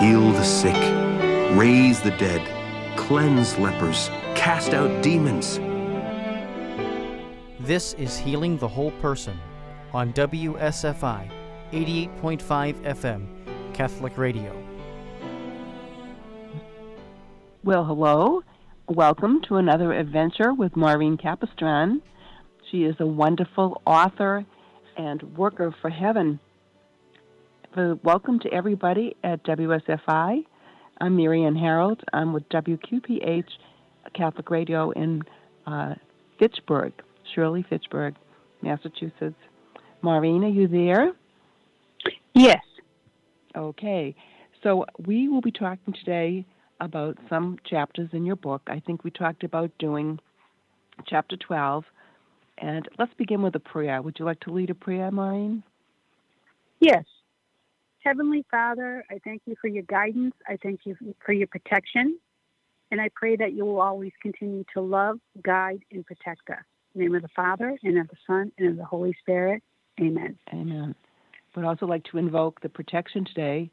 Heal the sick, raise the dead, cleanse lepers, cast out demons. This is Healing the Whole Person on WSFI 88.5 FM Catholic Radio. Well, hello. Welcome to another adventure with Maureen Capistran. She is a wonderful author and worker for heaven. Uh, welcome to everybody at WSFI. I'm Marianne Harold. I'm with WQPH Catholic Radio in uh, Fitchburg, Shirley, Fitchburg, Massachusetts. Maureen, are you there? Yes. Okay. So we will be talking today about some chapters in your book. I think we talked about doing chapter 12. And let's begin with a prayer. Would you like to lead a prayer, Maureen? Yes. Heavenly Father, I thank you for your guidance. I thank you for your protection. And I pray that you will always continue to love, guide, and protect us. Name of the Father, and of the Son, and of the Holy Spirit. Amen. Amen. Would also like to invoke the protection today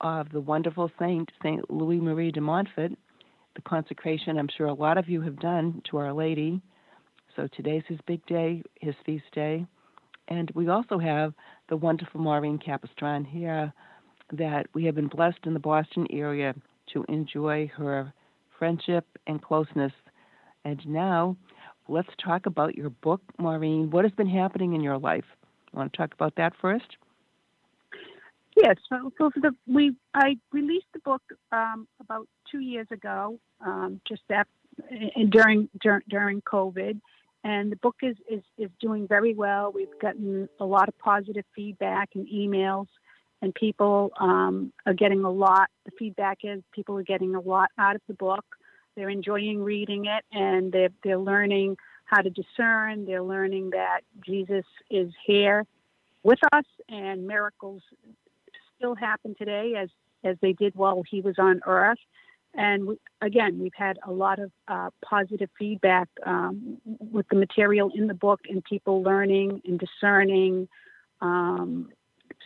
of the wonderful saint, Saint Louis Marie de Montfort, the consecration I'm sure a lot of you have done to Our Lady. So today's his big day, his feast day. And we also have the wonderful Maureen Capistran here that we have been blessed in the Boston area to enjoy her friendship and closeness. And now let's talk about your book, Maureen. What has been happening in your life? Want to talk about that first? Yes. So, so the, we I released the book um, about two years ago, um, just that during, during during COVID, and the book is, is is doing very well. We've gotten a lot of positive feedback and emails, and people um, are getting a lot. The feedback is people are getting a lot out of the book. They're enjoying reading it, and they're they're learning how to discern. They're learning that Jesus is here with us, and miracles still happen today as as they did while he was on earth. And we, again, we've had a lot of uh, positive feedback um, with the material in the book and people learning and discerning. Um,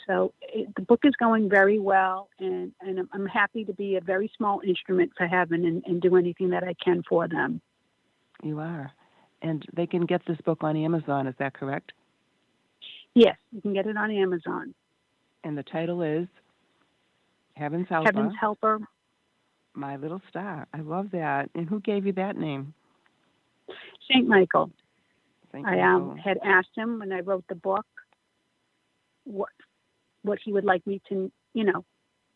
so it, the book is going very well, and, and I'm happy to be a very small instrument for heaven and, and do anything that I can for them. You are. And they can get this book on Amazon, is that correct? Yes, you can get it on Amazon and the title is Heaven's Helper. Heaven's Helper. My Little Star. I love that. And who gave you that name? Saint Michael. Saint I um, had asked him when I wrote the book what what he would like me to, you know,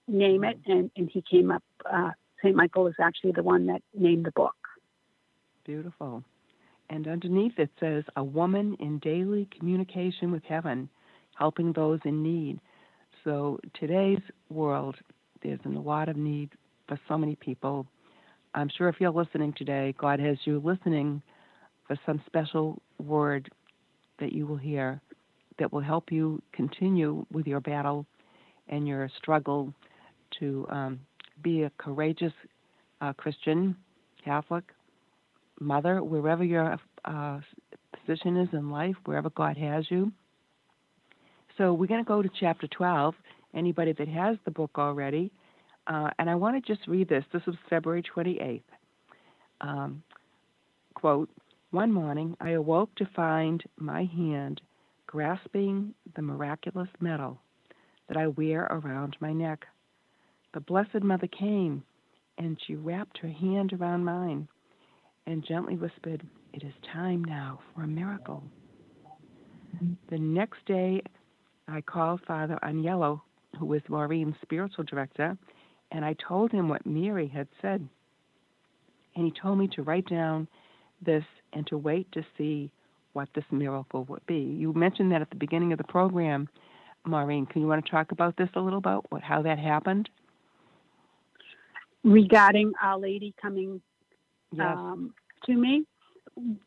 name it, and, and he came up. Uh, Saint Michael is actually the one that named the book. Beautiful. And underneath it says, "A woman in daily communication with heaven, helping those in need." So today's world, there's a lot of need for so many people. I'm sure if you're listening today, God has you listening for some special word that you will hear that will help you continue with your battle and your struggle to um, be a courageous uh, Christian, Catholic, mother, wherever your uh, position is in life, wherever God has you. So we're going to go to chapter 12. Anybody that has the book already, uh, and I want to just read this. This was February 28th. Um, quote, one morning I awoke to find my hand grasping the miraculous medal that I wear around my neck. The Blessed Mother came and she wrapped her hand around mine and gently whispered, It is time now for a miracle. The next day, I called Father Agnello, who was Maureen's spiritual director, and I told him what Mary had said. And he told me to write down this and to wait to see what this miracle would be. You mentioned that at the beginning of the program, Maureen. Can you want to talk about this a little about what how that happened? Regarding Our Lady coming yes. um, to me.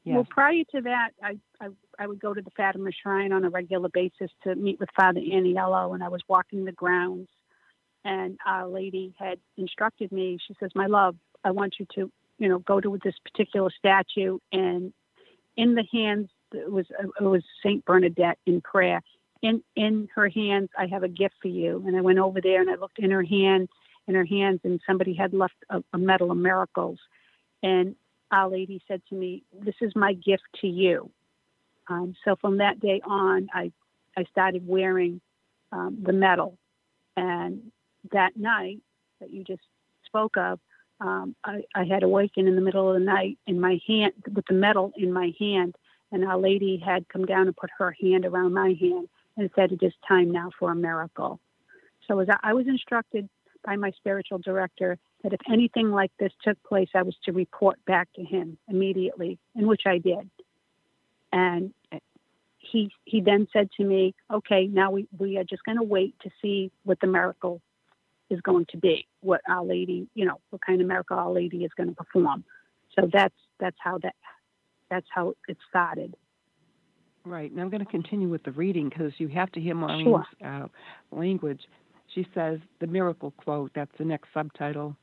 Yes. Well, prior to that, I, I I would go to the Fatima Shrine on a regular basis to meet with Father Aniello, and I was walking the grounds, and Our Lady had instructed me. She says, "My love, I want you to, you know, go to this particular statue, and in the hands it was it was Saint Bernadette in prayer. In in her hands, I have a gift for you." And I went over there and I looked in her hand, in her hands, and somebody had left a, a medal of miracles. And Our Lady said to me, "This is my gift to you." Um, so from that day on, I I started wearing um, the medal, and that night that you just spoke of, um, I, I had awakened in the middle of the night in my hand with the medal in my hand, and Our Lady had come down and put her hand around my hand and said, "It is time now for a miracle." So as I, I was instructed by my spiritual director that if anything like this took place, I was to report back to him immediately, in which I did. And he he then said to me, "Okay, now we we are just going to wait to see what the miracle is going to be, what Our Lady, you know, what kind of miracle Our Lady is going to perform." So that's that's how that that's how it started. Right. And I'm going to continue with the reading because you have to hear Maureen's Sure. uh, language. She says, the miracle quote, that's the next subtitle.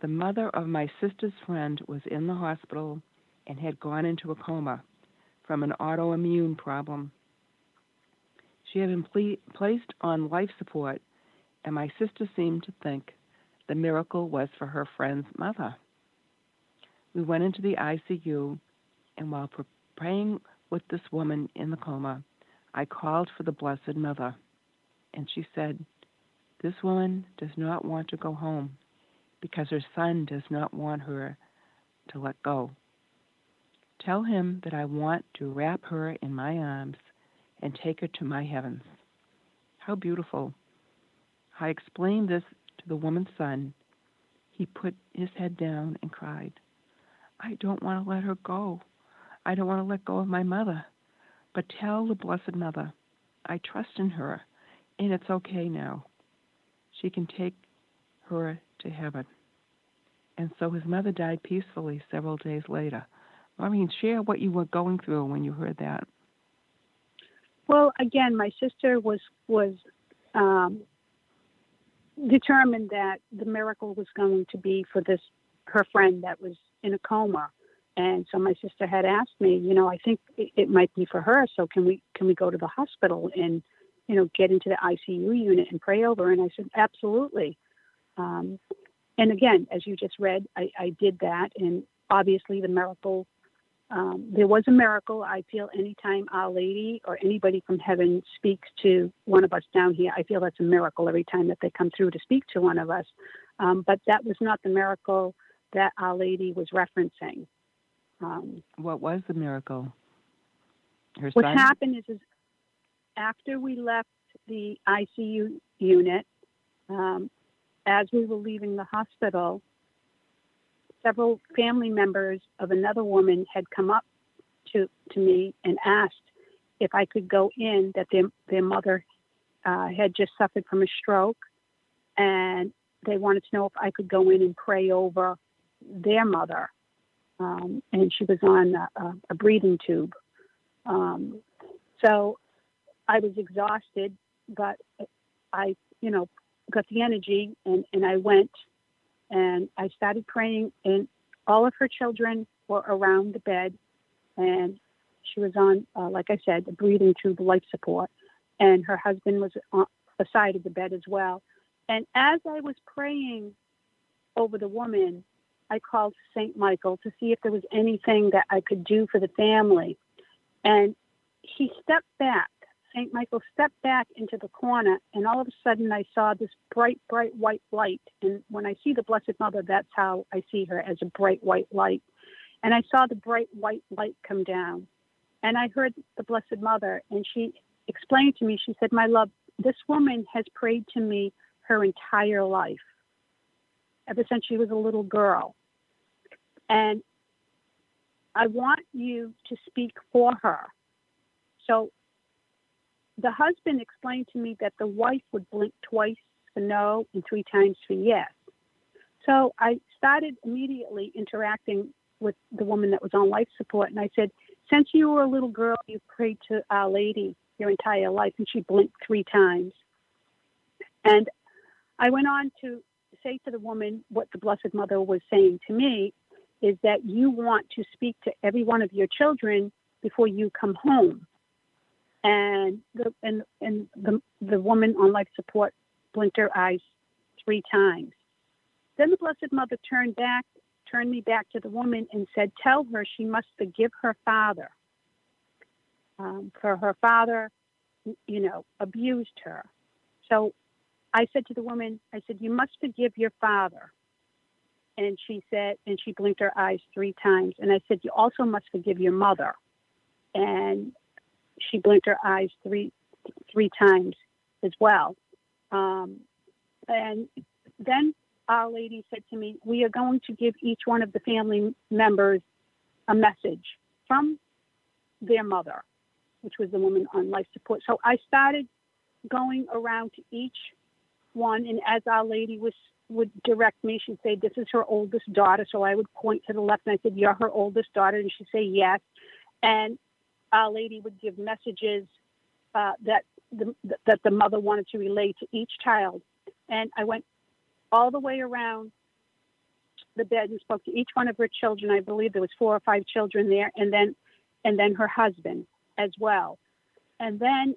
The mother of my sister's friend was in the hospital and had gone into a coma from an autoimmune problem. She had been ple- placed on life support, and my sister seemed to think the miracle was for her friend's mother. We went into the ICU, and while praying with this woman in the coma, I called for the Blessed Mother, and she said, This woman does not want to go home because her son does not want her to let go. Tell him that I want to wrap her in my arms and take her to my heavens. How beautiful. I explained this to the woman's son. He put his head down and cried, I don't want to let her go. I don't want to let go of my mother. But tell the Blessed Mother, I trust in her, and it's okay now. She can take her to heaven. And so his mother died peacefully several days later. I mean, share what you were going through when you heard that. Well, again, my sister was was um, determined that the miracle was going to be for this her friend that was in a coma, and so my sister had asked me, you know, I think it, it might be for her. So can we can we go to the hospital and you know get into the ICU unit and pray over? And I said, absolutely. Um, and again, as you just read, I, I did that, and obviously the miracle um, there was a miracle. I feel anytime Our Lady or anybody from heaven speaks to one of us down here, I feel that's a miracle every time that they come through to speak to one of us. Um, but that was not the miracle that Our Lady was referencing. Um, What was the miracle? Her what son? happened is, is after we left the ICU unit, um, as we were leaving the hospital, several family members of another woman had come up to, to me and asked if I could go in, that their, their mother uh, had just suffered from a stroke, and they wanted to know if I could go in and pray over their mother. Um, and she was on a, a, breathing tube. Um, so I was exhausted, but I, you know, got the energy and, and I went and I started praying and all of her children were around the bed and she was on, uh, like I said, the breathing tube life support and her husband was on the side of the bed as well. And as I was praying over the woman, I called St. Michael to see if there was anything that I could do for the family. And he stepped back. St. Michael stepped back into the corner, and all of a sudden I saw this bright, bright white light. And when I see the Blessed Mother, that's how I see her as a bright white light. And I saw the bright white light come down. And I heard the Blessed Mother, and she explained to me, she said, My love, this woman has prayed to me her entire life, ever since she was a little girl. And I want you to speak for her. So the husband explained to me that the wife would blink twice for no and three times for yes. So I started immediately interacting with the woman that was on life support, and I said, Since you were a little girl, you prayed to Our Lady your entire life, and she blinked three times. And I went on to say to the woman what the Blessed Mother was saying to me is that you want to speak to every one of your children before you come home. And the and and the the woman on life support blinked her eyes three times. Then the Blessed Mother turned back, turned me back to the woman and said, Tell her she must forgive her father. Um, for her father, you know, abused her. So I said to the woman, I said, You must forgive your father. And she said, and she blinked her eyes three times. And I said, You also must forgive your mother. And she blinked her eyes three three times as well. Um, and then our lady said to me, We are going to give each one of the family members a message from their mother, which was the woman on life support. So I started going around to each one, and as our lady was would direct me, she'd say, This is her oldest daughter. So I would point to the left and I said, You're her oldest daughter. And she'd say, Yes. And our lady would give messages uh, that the, that the mother wanted to relay to each child. And I went all the way around the bed and spoke to each one of her children. I believe there was four or five children there, and then and then her husband as well. And then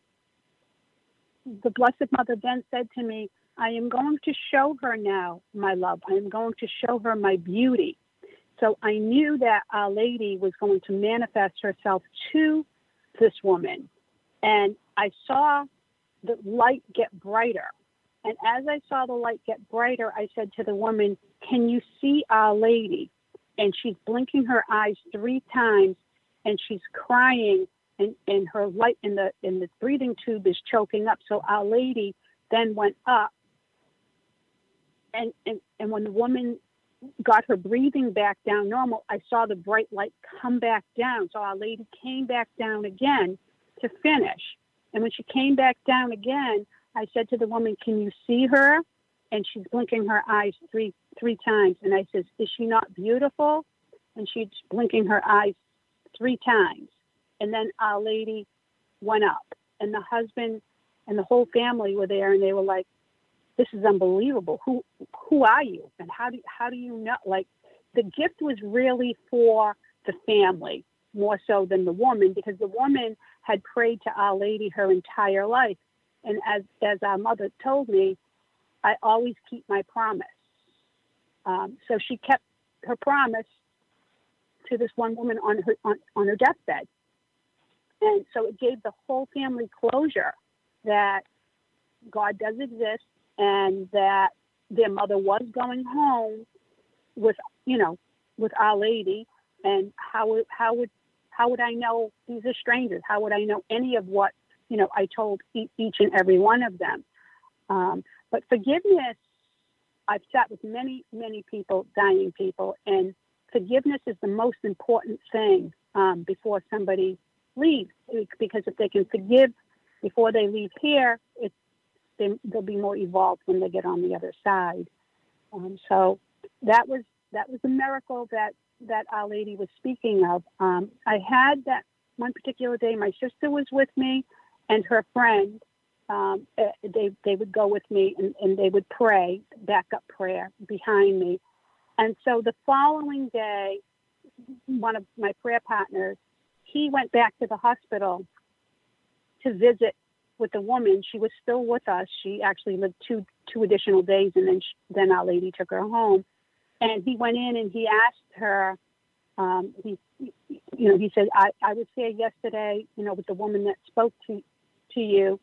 the Blessed Mother then said to me, I am going to show her now, my love. I am going to show her my beauty. So I knew that Our Lady was going to manifest herself to this woman. And I saw the light get brighter. And as I saw the light get brighter, I said to the woman, Can you see Our Lady? And she's blinking her eyes three times and she's crying and, and her light in the in the breathing tube is choking up. So Our Lady then went up and, and, and when the woman got her breathing back down normal, I saw the bright light come back down. So Our Lady came back down again to finish. And when she came back down again, I said to the woman, Can you see her? And she's blinking her eyes three three times. And I says, Is she not beautiful? And she's blinking her eyes three times. And then Our Lady went up. And the husband and the whole family were there and they were like, This is unbelievable. Who who are you? And how do how do you know like the gift was really for the family more so than the woman because the woman had prayed to Our Lady her entire life. And as, as our mother told me, I always keep my promise. Um, so she kept her promise to this one woman on her on, on her deathbed. And so it gave the whole family closure that God does exist and that their mother was going home with, you know, with Our Lady and how how would how would I know these are strangers? How would I know any of what you know I told each and every one of them? Um, but forgiveness, I've sat with many, many people, dying people, and forgiveness is the most important thing um, before somebody leaves. Because if they can forgive before they leave here, they, will be more evolved when they get on the other side. Um, so that was that was a miracle that that Our Lady was speaking of. Um, I had that one particular day, my sister was with me and her friend. Um, eh, they, they would go with me and, and they would pray, backup prayer behind me. And so the following day, one of my prayer partners, he went back to the hospital to visit with the woman. She was still with us. She actually lived two two additional days, and then she, then Our Lady took her home. And he went in and he asked her, um, he, you know, he said, I, I was here yesterday, you know, with the woman that spoke to, to you.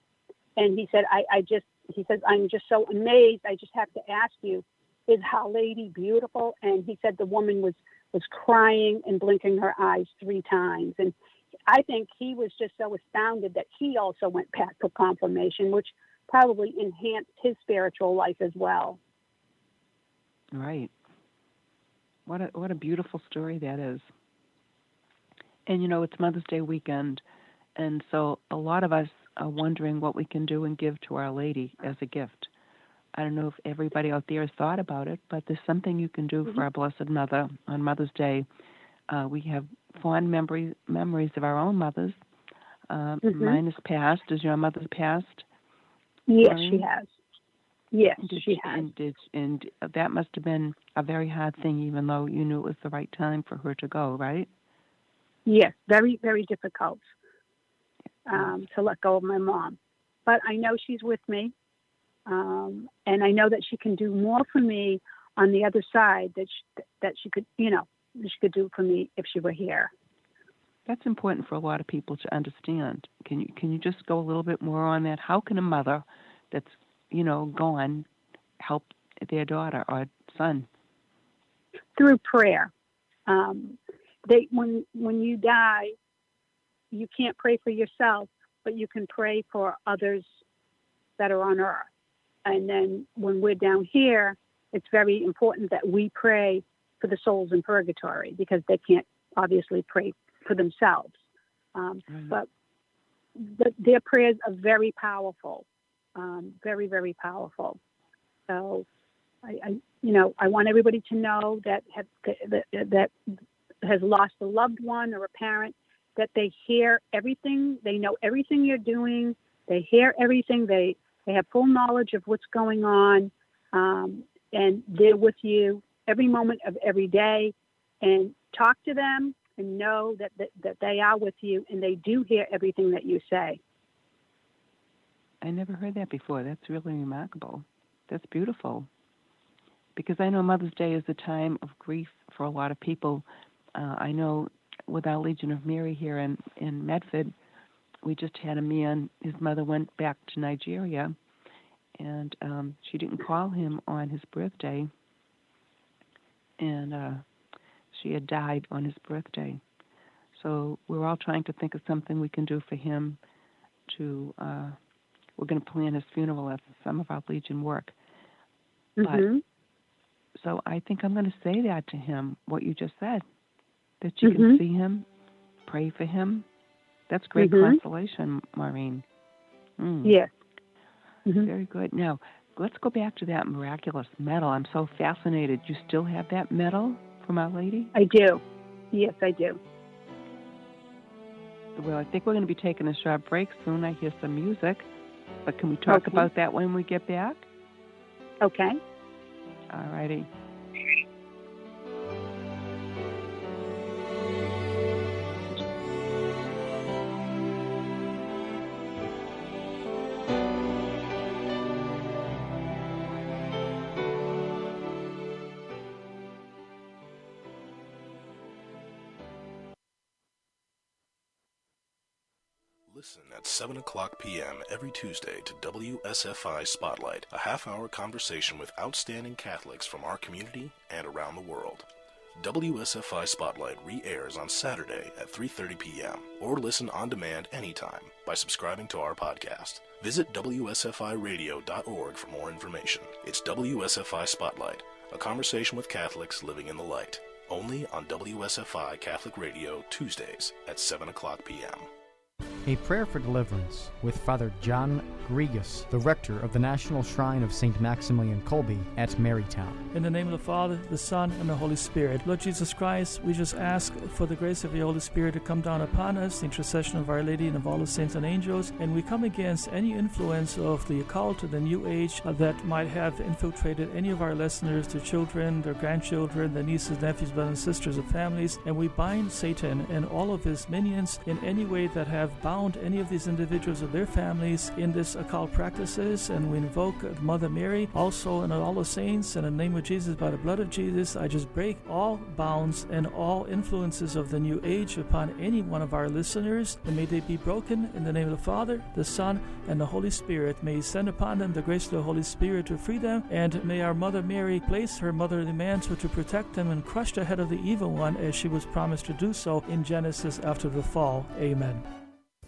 And he said, I, I just, he says, I'm just so amazed. I just have to ask you, is Our Lady beautiful? And he said the woman was, was crying and blinking her eyes three times. And I think he was just so astounded that he also went back for confirmation, which probably enhanced his spiritual life as well. Right. What a what a beautiful story that is. And you know, it's Mother's Day weekend, and so a lot of us are wondering what we can do and give to Our Lady as a gift. I don't know if everybody out there has thought about it, but there's something you can do mm-hmm. for our Blessed Mother on Mother's Day. Uh, we have fond memories memories of our own mothers. Uh, mm-hmm. Mine is passed. Is your mother's passed? Yes, she has. Yes, did, she has. And, did, and that must have been a very hard thing, even though you knew it was the right time for her to go, right? Yes, very, very difficult um, to let go of my mom. But I know she's with me, um, and I know that she can do more for me on the other side that she, that she could, you know, she could do for me if she were here. That's important for a lot of people to understand. Can you can you just go a little bit more on that? How can a mother that's you know gone help their daughter or son? Through prayer. Um, they when when you die, you can't pray for yourself, but you can pray for others that are on earth. And then when we're down here, it's very important that we pray for the souls in purgatory because they can't obviously pray for themselves. Um, Right. But the, their prayers are very powerful, um, very, very powerful. So, I, I, you know, I want everybody to know that have, that, that has lost a loved one or a parent that they hear everything, they know everything you're doing, they hear everything, they they have full knowledge of what's going on, um, and they're with you every moment of every day. And talk to them and know that, that, that they are with you and they do hear everything that you say. I never heard that before. That's really remarkable. That's beautiful. Because I know Mother's Day is a time of grief for a lot of people. Uh, I know with our Legion of Mary here in, in Medford, we just had a man, his mother went back to Nigeria, and um, she didn't call him on his birthday, and uh, she had died on his birthday. So we're all trying to think of something we can do for him to uh, we're going to plan his funeral as some of our Legion work. Mhm. So I think I'm going to say that to him, what you just said, that you Mhm. can see him, pray for him. That's great Mhm. consolation, Maureen. Mm, Yes. Mhm. Very good. Now, let's go back to that miraculous medal. I'm so fascinated. You still have that medal from Our Lady? I do. Yes, I do. Well, I think we're going to be taking a short break soon. I hear some music. But can we talk Okay. about that when we get back? Okay. All righty. 7 o'clock p.m. every Tuesday to WSFI Spotlight, a half hour conversation with outstanding Catholics from our community and around the world. WSFI Spotlight re-airs on Saturday at 3:30 p.m. or listen on demand anytime by subscribing to our podcast. Visit wsfiradio.org for more information. It's WSFI Spotlight, a conversation with Catholics living in the light. Only on WSFI Catholic Radio Tuesdays at 7 o'clock p.m. A Prayer for Deliverance with Father John Grigus, the rector of the National Shrine of St. Maximilian Kolbe at Marytown. In the name of the Father, the Son, and the Holy Spirit. Lord Jesus Christ, we just ask for the grace of the Holy Spirit to come down upon us, the intercession of Our Lady and of all the saints and angels, and we come against any influence of the occult or the New Age that might have infiltrated any of our listeners, their children, their grandchildren, their nieces, nephews, brothers, and sisters, and families, and we bind Satan and all of his minions in any way that have bound any of these individuals or their families in this occult practices, and we invoke Mother Mary also and all the saints in the name of Jesus by the blood of Jesus. I just break all bounds and all influences of the new age upon any one of our listeners, and may they be broken in the name of the Father, the Son, and the Holy Spirit. May He send upon them the grace of the Holy Spirit to free them, and may our Mother Mary place her motherly mantle to protect them and crush the head of the evil one as she was promised to do so in Genesis after the fall. Amen.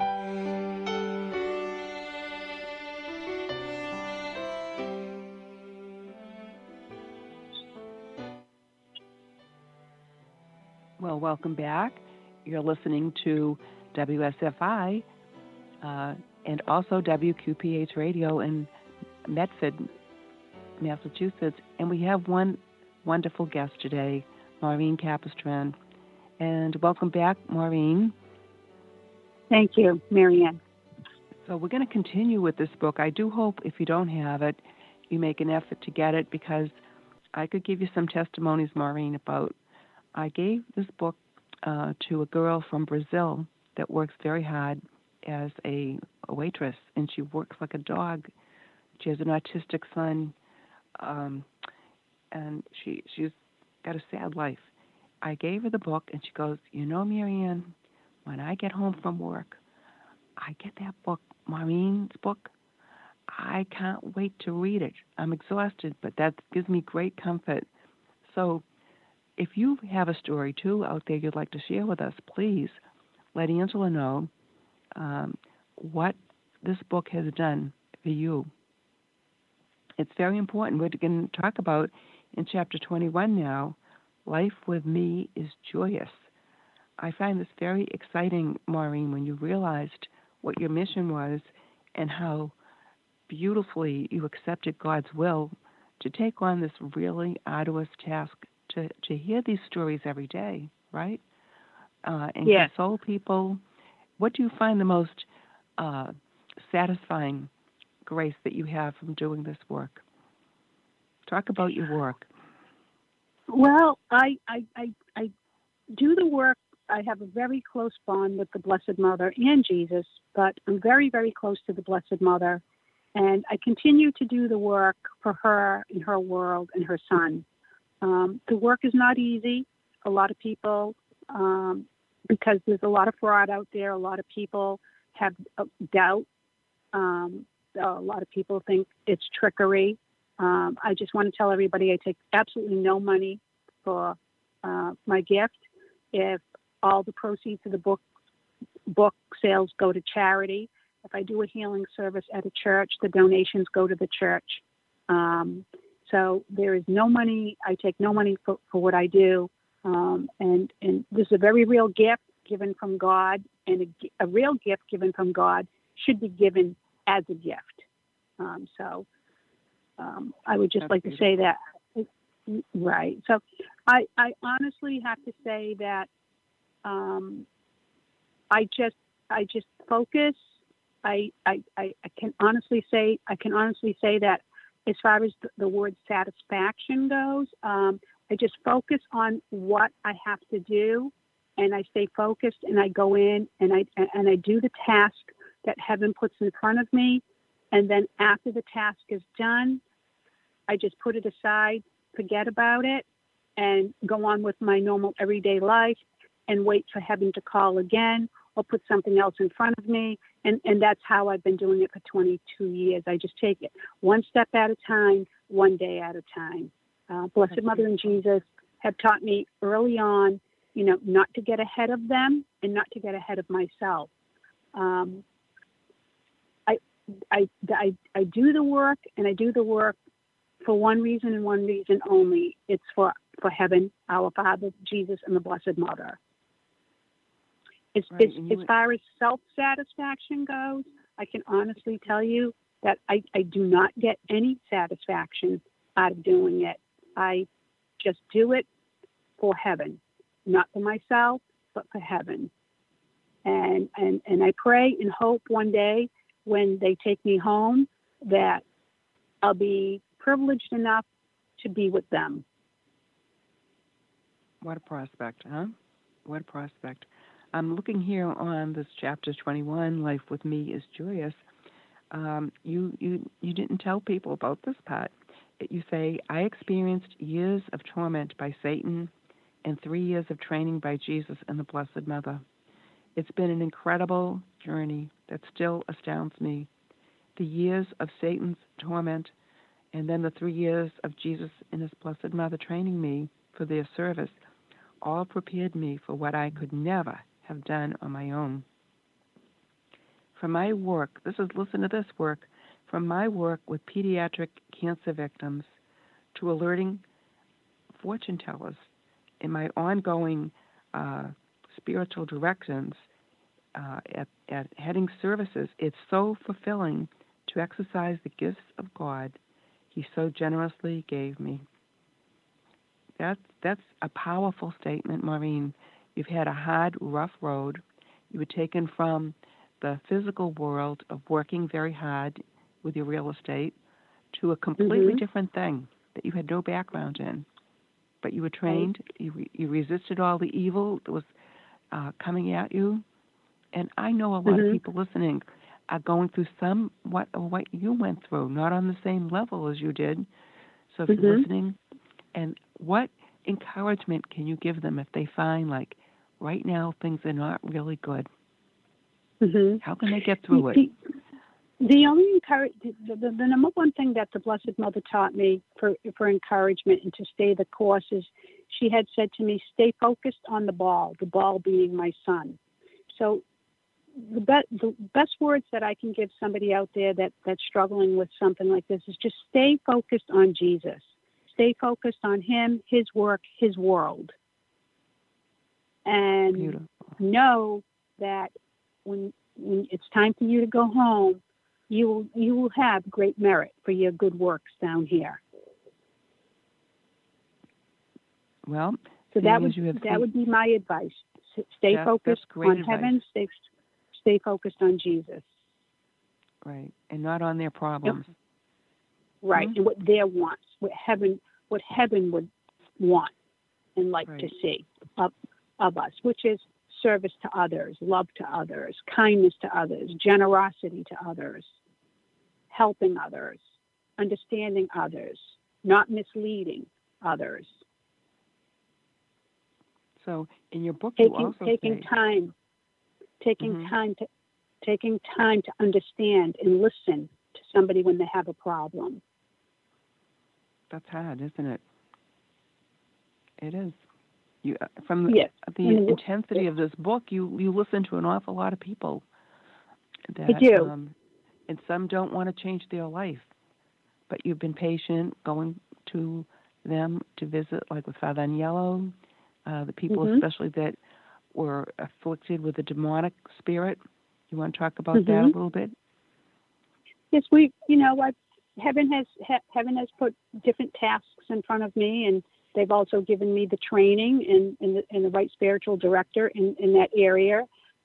Well, welcome back. You're listening to WSFI uh, and also WQPH Radio in Medford. Massachusetts. And we have one wonderful guest today, Maureen Capistran. And welcome back, Maureen. Thank you, Marianne. So we're going to continue with this book. I do hope if you don't have it, you make an effort to get it because I could give you some testimonies, Maureen, about I gave this book uh, to a girl from Brazil that works very hard as a, a, waitress, and she works like a dog. She has an autistic son, um, and she she's got a sad life. I gave her the book, and she goes, "You know, Marianne, when I get home from work, I get that book, Maureen's book. I can't wait to read it. I'm exhausted, but that gives me great comfort. So, if you have a story too out there you'd like to share with us, please let Angela know um, what this book has done for you. It's very important. We're going to talk about in chapter 21 now life with me is joyous. I find this very exciting, Maureen, when you realized what your mission was and how beautifully you accepted God's will to take on this really arduous task to, to hear these stories every day, right? Uh, and yes. console people. What do you find the most uh, satisfying grace that you have from doing this work? Talk about your work. Well, I, I, I, I do the work. I have a very close bond with the Blessed Mother and Jesus, but I'm very, very close to the Blessed Mother. And I continue to do the work for her in her world and her son. Um, the work is not easy. A lot of people, um, because there's a lot of fraud out there, a lot of people have doubt. Um, a lot of people think it's trickery. Um, I just want to tell everybody I take absolutely no money for uh, my gift. If all the proceeds of the book book sales go to charity, if I do a healing service at a church, the donations go to the church. Um, so there is no money. I take no money for, for what I do. Um, and, and this is a very real gift given from God, and a, a real gift given from God should be given as a gift. Um, so um, I would just That's like beautiful. to say that. Right. So I, I honestly have to say that um, I just I just focus. I, I, I, can honestly say I can honestly say that as far as the, word satisfaction goes, um, I just focus on what I have to do, and I stay focused, and I go in and I and I do the task that heaven puts in front of me, and then after the task is done, I just put it aside, forget about it, and go on with my normal everyday life, and wait for heaven to call again or put something else in front of me. And, and that's how I've been doing it for 22 years. I just take it one step at a time, one day at a time. Uh, Blessed Mother and Jesus have taught me early on, you know, not to get ahead of them and not to get ahead of myself. Um, I, I, I, I do the work and I do the work for one reason and one reason only. It's for, for heaven, our Father, Jesus, and the Blessed Mother. As, right. as, as far as self satisfaction goes, I can honestly tell you that I, I do not get any satisfaction out of doing it. I just do it for heaven, not for myself, but for heaven. And, and, and I pray and hope one day when they take me home that I'll be privileged enough to be with them. What a prospect, huh? What a prospect. I'm looking here on this chapter 21, Life with Me is Joyous. Um, you, you, you didn't tell people about this part. You say, I experienced years of torment by Satan and three years of training by Jesus and the Blessed Mother. It's been an incredible journey that still astounds me. The years of Satan's torment and then the three years of Jesus and his Blessed Mother training me for their service all prepared me for what I could never have done on my own. From my work, this is listen to this work, from my work with pediatric cancer victims to alerting fortune tellers in my ongoing uh, spiritual directions uh, at, at healing services, it's so fulfilling to exercise the gifts of God, He so generously gave me. That's that's a powerful statement, Maureen. You've had a hard, rough road. You were taken from the physical world of working very hard with your real estate to a completely Mhm. different thing that you had no background in. But you were trained. You re- you resisted all the evil that was uh, coming at you. And I know a lot of Mhm. people listening are going through some what what you went through, not on the same level as you did. So if you're Mhm. listening, and what encouragement can you give them if they find like right now things are not really good? Mhm. How can they get through it? The, the only encourage the, the, the number one thing that the Blessed Mother taught me for for encouragement and to stay the course is she had said to me, "Stay focused on the ball. The ball being my son." So the best the best words that I can give somebody out there that that's struggling with something like this is just stay focused on Jesus. Stay focused on Him, His work, His world, and Beautiful. know that when when it's time for you to go home, you will you will have great merit for your good works down here. Well, So that would that seen- would be my advice. Stay That- focused on advice. heaven. Stay stay focused on Jesus. right, and not on their problems. Right, Mhm. and what their wants, what heaven what heaven would want and like to see of of us, which is service to others, love to others, kindness to others, generosity to others, helping others, understanding others, not misleading others, So in your book, you taking also taking say, time, taking Mhm. time to taking time to understand and listen to somebody when they have a problem. that's hard, isn't it? It is. You uh, from the, Yes, the and the- intensity of this book, you you listen to an awful lot of people. That, do. Um, and some don't want to change their life, but you've been patient going to them to visit, like with Father Agnello, uh, the people Mhm. especially that were afflicted with a demonic spirit. You want to talk about that a Mhm. little bit? Yes, we, you know, I, heaven has he, heaven has put different tasks in front of me, and they've also given me the training and the, the right spiritual director in in that area.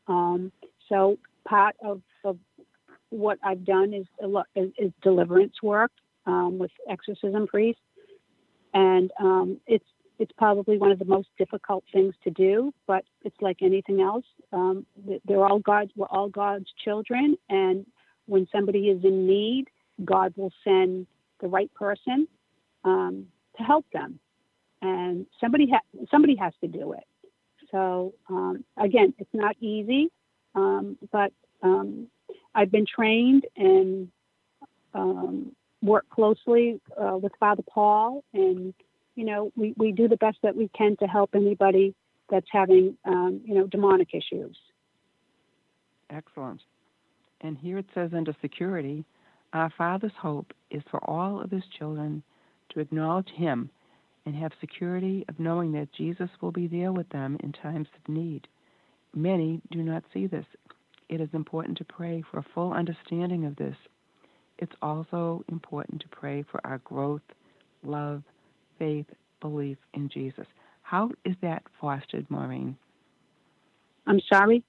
Um, so part of of what I've done is is, is deliverance work um, with exorcism priests, and um, it's it's probably one of the most difficult things to do, but it's like anything else. Um, they're all God's. We're all God's children, and when somebody is in need, God will send the right person um, to help them, and somebody ha- somebody has to do it. So um, again, it's not easy, um, but um, I've been trained and um, work closely uh, with Father Paul, and you know we, we do the best that we can to help anybody that's having um, you know demonic issues. Excellent. And here it says under security, our Father's hope is for all of his children to acknowledge him and have security of knowing that Jesus will be there with them in times of need. Many do not see this. It is important to pray for a full understanding of this. It's also important to pray for our growth, love, faith, belief in Jesus. How is that fostered, Maureen? I'm sorry.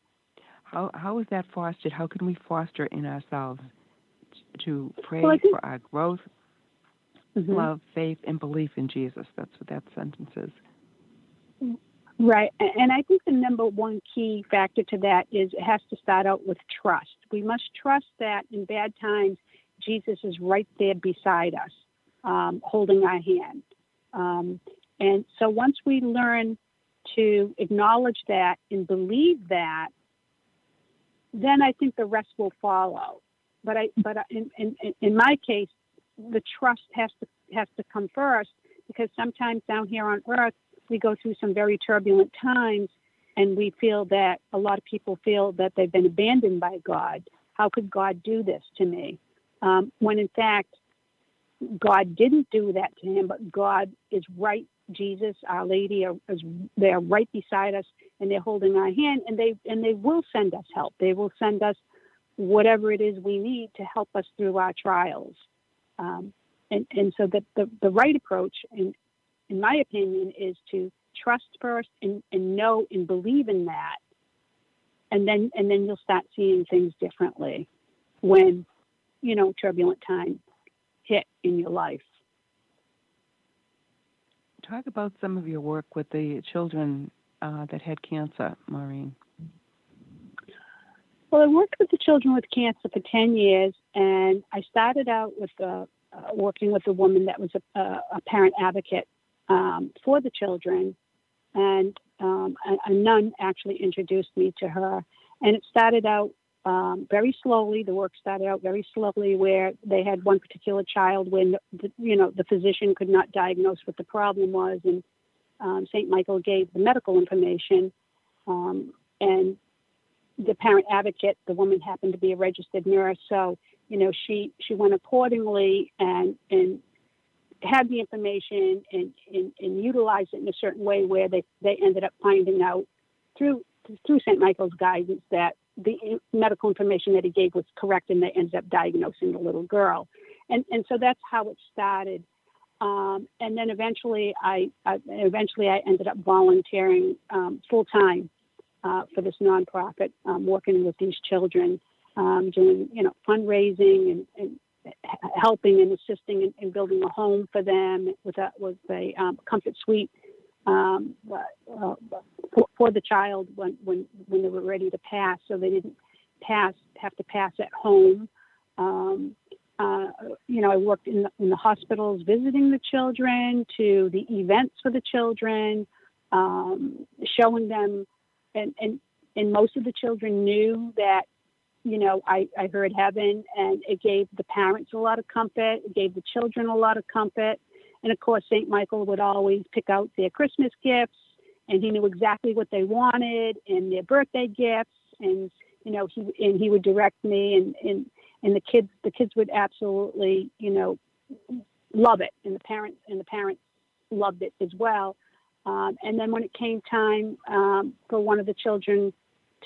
How how is that fostered? How can we foster in ourselves to pray Well, think- for our growth, Mhm. love, faith, and belief in Jesus? That's what that sentence is. Right. And I think the number one key factor to that is it has to start out with trust. We must trust that in bad times, Jesus is right there beside us, um, holding our hand. Um, and so once we learn to acknowledge that and believe that, then I think the rest will follow. But I, but in, in, in my case, the trust has to has to come first because sometimes down here on earth we go through some very turbulent times and we feel that a lot of people feel that they've been abandoned by God. How could God do this to me? Um, when in fact, God didn't do that to him, but God is right. Jesus, Our Lady, are, is they're right beside us, and they're holding our hand, and they and they will send us help. They will send us whatever it is we need to help us through our trials. Um, and, and so the, the, the right approach, in, in my opinion, is to trust first and, and know and believe in that. And then, and then you'll start seeing things differently when, you know, turbulent times hit in your life. Talk about some of your work with the children uh, that had cancer, Maureen. Well, I worked with the children with cancer for 10 years, and I started out with uh, working with a woman that was a, a parent advocate um, for the children, and um, a, a, nun actually introduced me to her. And it started out um, very slowly. The work started out very slowly, where they had one particular child when the, you know the physician could not diagnose what the problem was, and um, St. Michael gave the medical information, um, and the parent advocate, the woman happened to be a registered nurse, so you know she she went accordingly and and had the information and, and, and utilized it in a certain way where they, they ended up finding out through through St. Michael's guidance that the medical information that he gave was correct and they ended up diagnosing the little girl. And, and so that's how it started. Um, and then eventually I, I, eventually I ended up volunteering um, full time uh, for this nonprofit, um, working with these children, um, doing you know fundraising and, and helping and assisting in, in, building a home for them with a with a um, comfort suite um, uh, for, for, the child when, when when they were ready to pass, so they didn't pass have to pass at home. Um, uh, you know, I worked in the, in the, hospitals visiting the children, to the events for the children, um, showing them, and, and and most of the children knew that you know, I, I heard heaven and it gave the parents a lot of comfort. It gave the children a lot of comfort. And of course, St. Michael would always pick out their Christmas gifts and he knew exactly what they wanted and their birthday gifts. And, you know, he, and he would direct me and, and, and the kids, the kids would absolutely, you know, love it. And the parents and the parents loved it as well. Um, and then when it came time um, for one of the children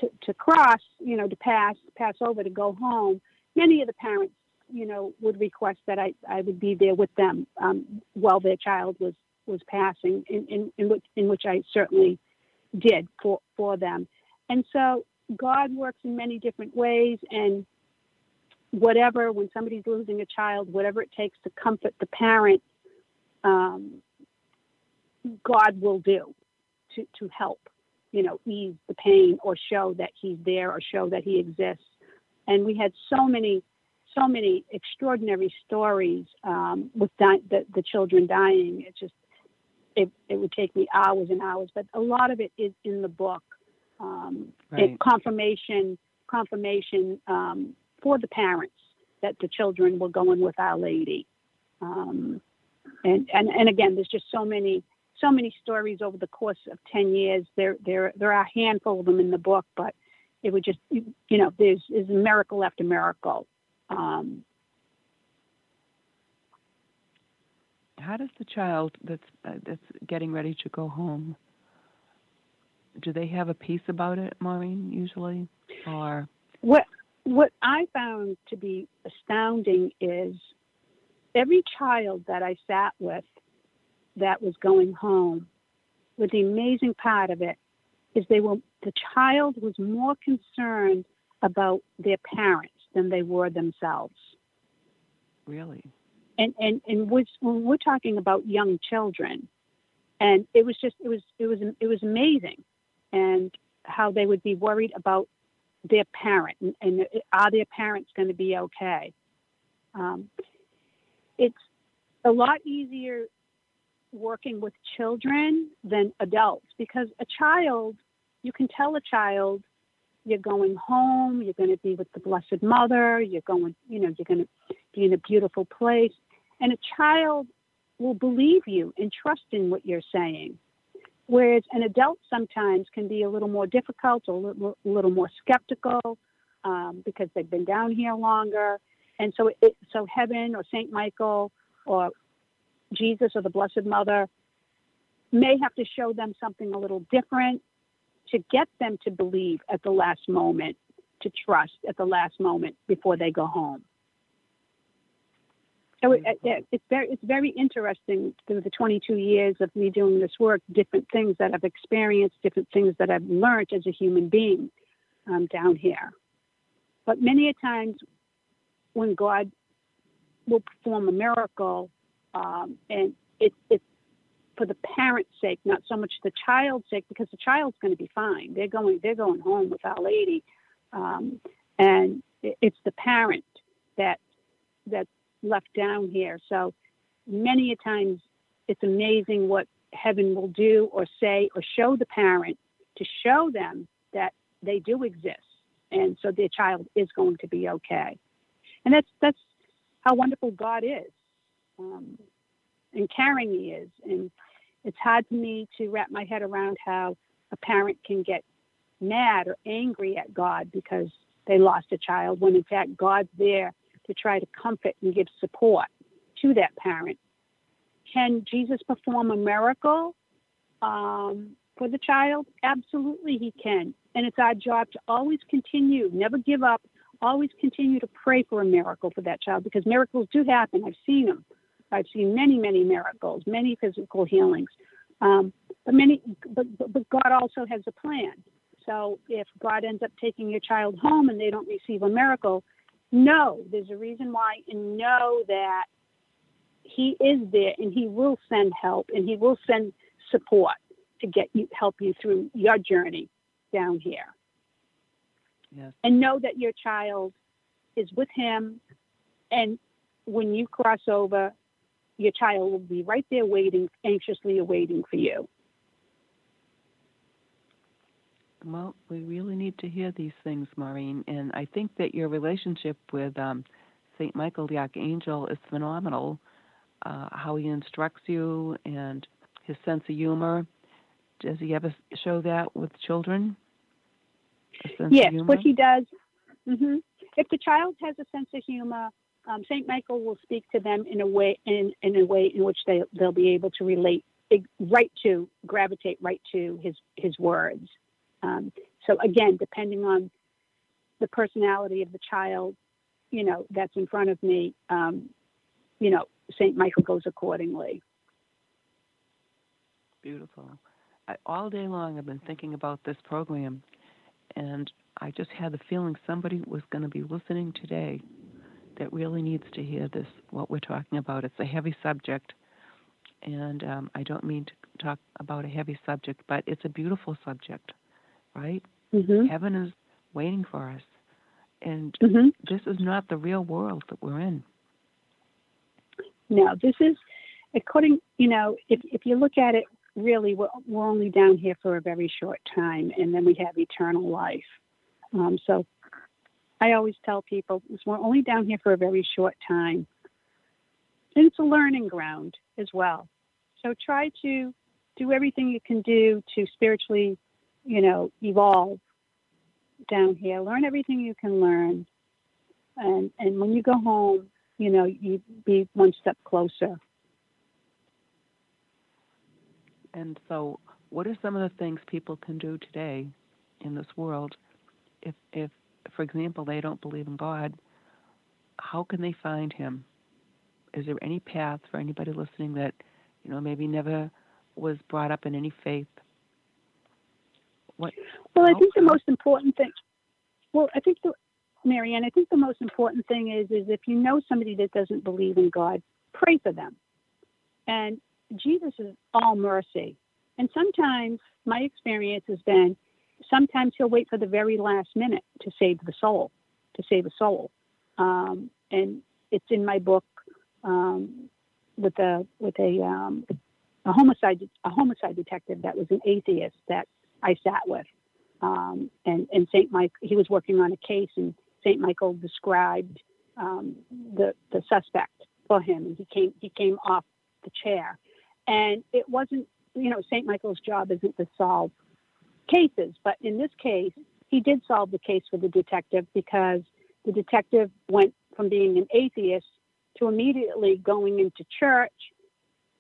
to, to cross, you know, to pass, pass over to go home, many of the parents, you know, would request that I, I would be there with them um, while their child was, was passing, in, in, in, which, in which I certainly did for, for them. And so God works in many different ways, and whatever, when somebody's losing a child, whatever it takes to comfort the parent, um, God will do to, to help you know, ease the pain or show that he's there or show that he exists. And we had so many, so many extraordinary stories um, with di- the, the children dying. It just, it, it would take me hours and hours, but a lot of it is in the book. Um, right. confirmation, confirmation um, for the parents that the children were going with Our Lady. Um, and, and, and again, there's just so many so many stories over the course of 10 years. There, there, there are a handful of them in the book, but it would just, you know, there's, is miracle after miracle. Um, How does the child that's uh, that's getting ready to go home? Do they have a peace about it, Maureen? Usually, or what? What I found to be astounding is every child that I sat with that was going home. But the amazing part of it is they were the child was more concerned about their parents than they were themselves. Really? And and and when we're talking about young children, and it was just it was it was it was amazing, and how they would be worried about their parent and, and are their parents going to be okay. Um, it's a lot easier working with children than adults because a child, you can tell a child you're going home, you're going to be with the Blessed Mother, you're going, you know, you're going to be in a beautiful place. And a child will believe you and trust in what you're saying. Whereas an adult sometimes can be a little more difficult, a little, a little more skeptical um, because they've been down here longer. And so, it, so heaven or Saint Michael or Jesus or the Blessed Mother may have to show them something a little different to get them to believe at the last moment, to trust at the last moment before they go home. So it, it, it's very it's very interesting through the 22 years of me doing this work, different things that I've experienced, different things that I've learned as a human being um, down here. But many a times when God will perform a miracle, um, and it's for the parent's sake, not so much the child's sake, because the child's going to be fine. They're going they're going home with Our Lady, um, and it's the parent that that's left down here. So many a times it's amazing what heaven will do or say or show the parent to show them that they do exist and so their child is going to be okay and that's that's how wonderful god is um, and caring he is and it's hard for me to wrap my head around how a parent can get mad or angry at god because they lost a child when in fact god's there to try to comfort and give support to that parent. Can Jesus perform a miracle um, for the child? Absolutely, he can. And it's our job to always continue, never give up, always continue to pray for a miracle for that child because miracles do happen. I've seen them. I've seen many, many miracles, many physical healings. Um, but many, but, but God also has a plan. So if God ends up taking your child home and they don't receive a miracle, know there's a reason why and know that he is there and he will send help and he will send support to get you help you through your journey down here yes. and know that your child is with him and when you cross over your child will be right there waiting anxiously awaiting for you Well, we really need to hear these things, Maureen. And I think that your relationship with um, St. Michael the Archangel is phenomenal. Uh, how he instructs you and his sense of humor. Does he ever show that with children? Yes, what he does. Mm-hmm. If the child has a sense of humor, um, Saint Michael will speak to them in a way in, in a way in which they they'll be able to relate right to gravitate right to his his words. Um, so again, depending on the personality of the child, you know, that's in front of me, um, you know, St. Michael goes accordingly. Beautiful. I, all day long, I've been thinking about this program, and I just had the feeling somebody was going to be listening today that really needs to hear this, what we're talking about. It's a heavy subject, and um, I don't mean to talk about a heavy subject, but it's a beautiful subject right? Mm-hmm. Heaven is waiting for us. And mm-hmm. this is not the real world that we're in. No, this is, according, you know, if, if you look at it, really, we're, we're only down here for a very short time, and then we have eternal life. Um, so I always tell people we're only down here for a very short time. And it's a learning ground as well. So try to do everything you can do to spiritually you know, evolve down here. Learn everything you can learn, and and when you go home, you know, you be one step closer. And so, what are some of the things people can do today in this world? If, if, for example, they don't believe in God, how can they find Him? Is there any path for anybody listening that, you know, maybe never was brought up in any faith what? Well, I think the most important thing. Well, I think the Marianne, I think the most important thing is is if you know somebody that doesn't believe in God, pray for them. And Jesus is all mercy. And sometimes my experience has been sometimes he'll wait for the very last minute to save the soul, to save a soul. Um, and it's in my book um, with a with a um, a homicide a homicide detective that was an atheist that I sat with. Um, and and Saint Mike, he was working on a case, and Saint Michael described um, the the suspect for him, and he came he came off the chair, and it wasn't you know Saint Michael's job isn't to solve cases, but in this case, he did solve the case for the detective because the detective went from being an atheist to immediately going into church,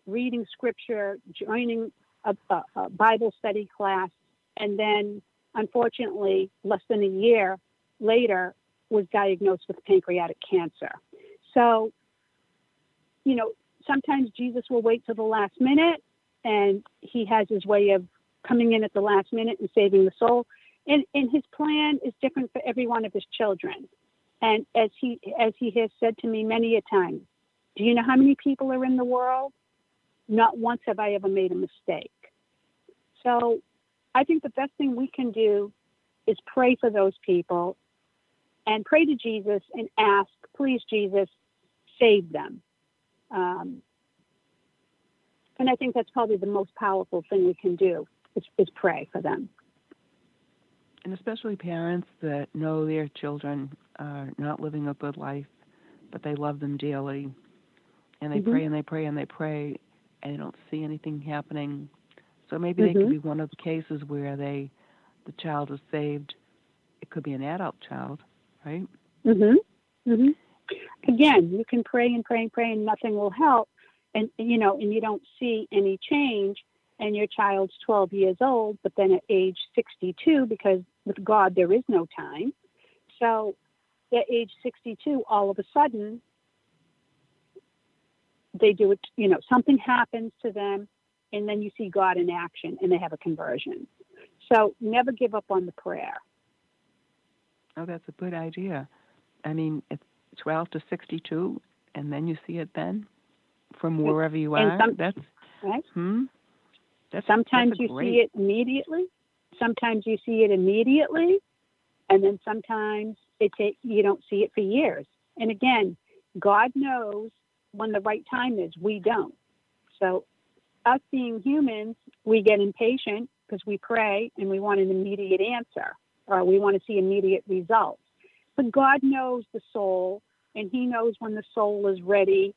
reading scripture, joining a, a, a Bible study class, and then unfortunately, less than a year later, was diagnosed with pancreatic cancer. So you know, sometimes Jesus will wait till the last minute, and he has his way of coming in at the last minute and saving the soul. And, and his plan is different for every one of his children. And as he as he has said to me many a time, do you know how many people are in the world? Not once have I ever made a mistake. So I think the best thing we can do is pray for those people and pray to Jesus and ask, please, Jesus, save them. Um, and I think that's probably the most powerful thing we can do is, is pray for them. And especially parents that know their children are not living a good life, but they love them dearly. And they Mhm. pray and they pray and they pray and they don't see anything happening. So maybe they Mhm. could be one of the cases where they the child is saved. It could be an adult child, right? Mm-hmm. Mm-hmm. Again, you can pray and pray and pray, and nothing will help, and you know, and you don't see any change. And your child's 12 years old, but then at age 62, because with God there is no time. So, at age 62, all of a sudden, they do it. You know, something happens to them, and then you see God in action, and they have a conversion. So, never give up on the prayer. Oh, that's a good idea. I mean, it's 12 to 62, and then you see it then from wherever you And are. some- that's Right? hmm. That's sometimes that's you great, see it immediately sometimes you see it immediately and then sometimes it take you don't see it for years. And again god knows when the right time is. We don't. So us being humans we get impatient because we pray and we want an immediate answer or we want to see immediate results. But god knows the soul and he knows when the soul is ready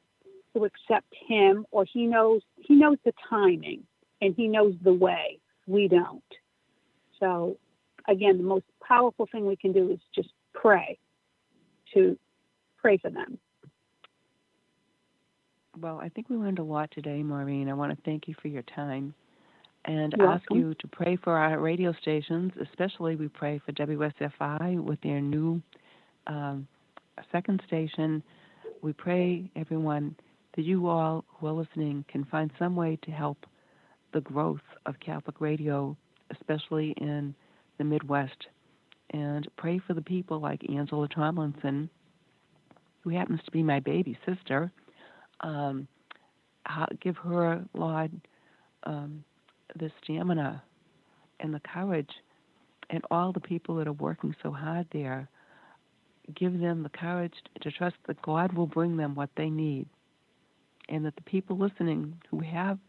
to accept him or he knows he knows the timing and he knows the way we don't so again the most powerful thing we can do is just pray to pray for them Well, I think we learned a lot today, Maureen. I want to thank you for your time and You're ask welcome. you to pray for our radio stations. Especially, we pray for WSFI with their new um, second station. We pray, everyone, that you all who are listening can find some way to help the growth of Catholic radio, especially in the Midwest. And pray for the people like Angela Tomlinson, who happens to be my baby sister um, give her, Lord, um, the stamina and the courage, and all the people that are working so hard there. Give them the courage to trust that God will bring them what they need, and that the people listening who have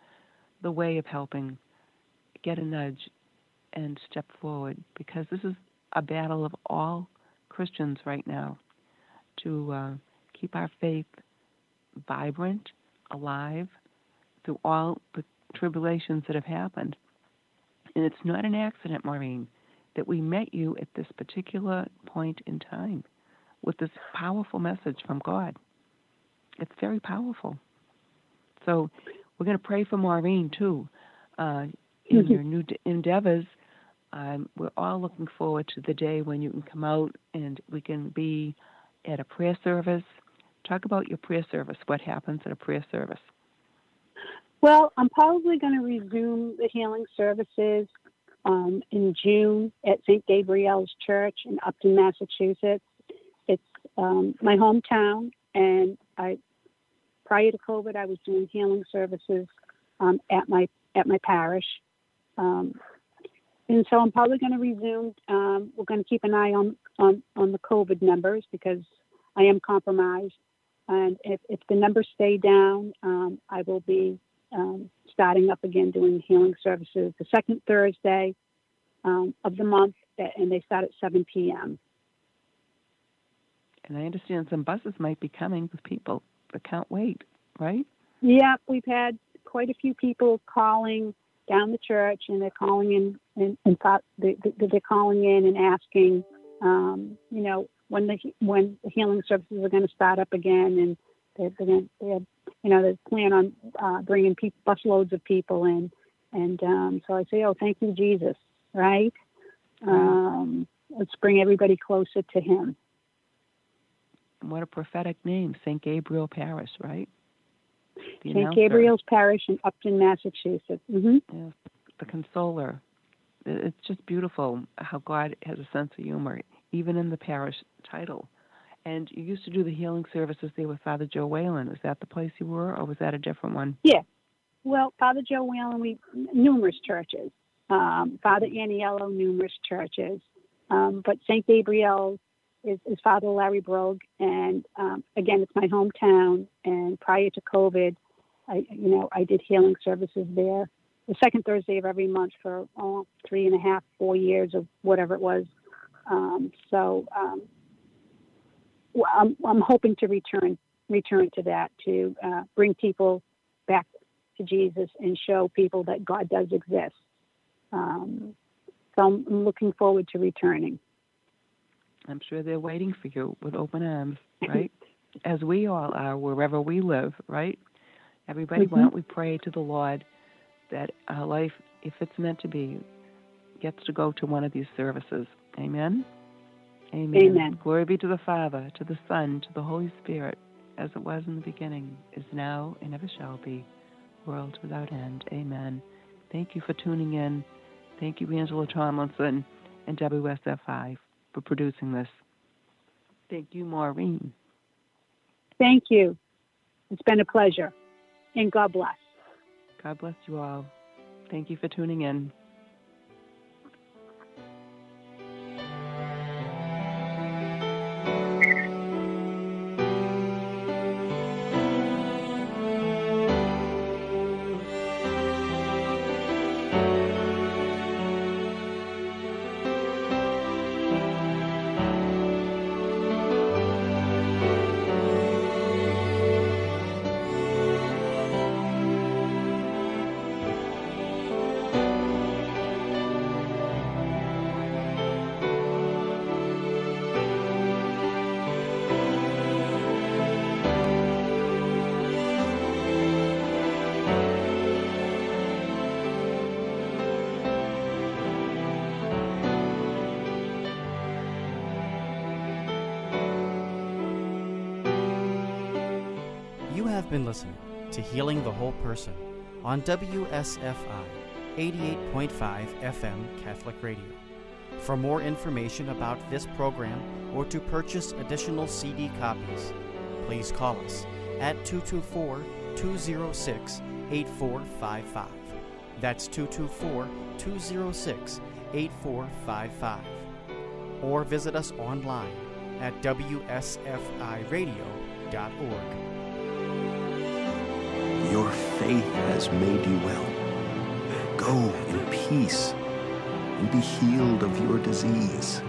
the way of helping get a nudge and step forward, because this is a battle of all Christians right now to uh, keep our faith vibrant, alive through all the tribulations that have happened. And it's not an accident, Maureen, that we met you at this particular point in time with this powerful message from God. It's very powerful. So we're going to pray for Maureen too uh, in your new d- endeavors. Um, we're all looking forward to the day when you can come out and we can be at a prayer service. Talk about your prayer service. What happens at a prayer service? well i'm probably going to resume the healing services um, in june at st gabriel's church in upton massachusetts it's um, my hometown and i prior to covid i was doing healing services um, at my at my parish. Um, and so i'm probably going to resume um, we're going to keep an eye on, on on the covid numbers because i am compromised. And if, if the numbers stay down um, i will be um, starting up again doing healing services the second thursday um, of the month and they start at 7 p.m And I understand some buses might be coming with people that can't wait, right? Yeah, we've had quite a few people calling down the church, and they're calling in and, and thought they, they're calling in and asking, um, you know, when the when the healing services are going to start up again, and they're, they're going they have, you know, they plan on uh, bringing people, busloads of people in, and um, so I say, oh, thank you, Jesus, right? Um, let's bring everybody closer to Him. What a prophetic name, St. Gabriel Parish, right? The St. announcer. Gabriel's Parish in Upton, Massachusetts. hmm Yes, the consoler. It's just beautiful how God has a sense of humor, even in the parish title. And you used to do the healing services there with Father Joe Whalen. Was that the place you were, or was that a different one? Yeah. Well, Father Joe Whalen, we numerous churches. Um, Father Aniello, numerous churches. Um, but St. Gabriel's is, is Father Larry Brogue, and um, again, it's my hometown. And prior to COVID, I, you know, I did healing services there the second Thursday of every month for oh, three and a half, four years, or whatever it was. Um, so um, I'm, I'm hoping to return return to that to uh, bring people back to Jesus and show people that God does exist. Um, so I'm looking forward to returning. I'm sure they're waiting for you with open arms, right? As we all are wherever we live, right? Everybody, why Mhm. don't we pray to the Lord that our life, if it's meant to be, gets to go to one of these services. Amen? Amen. Amen. Glory be to the Father, to the Son, to the Holy Spirit, as it was in the beginning, is now, and ever shall be, world without end. Amen. Thank you for tuning in. Thank you, Angela Tomlinson and WSFI for producing this. Thank you, Maureen. Thank you. It's been a pleasure. And God bless. God bless you all. Thank you for tuning in. Been listening to Healing the Whole Person on WSFI 88.5 FM Catholic Radio. For more information about this program or to purchase additional CD copies, please call us at 224 206 8455. That's 224 206 8455. Or visit us online at WSFIRadio.org. Your faith has made you well. Go in peace and be healed of your disease.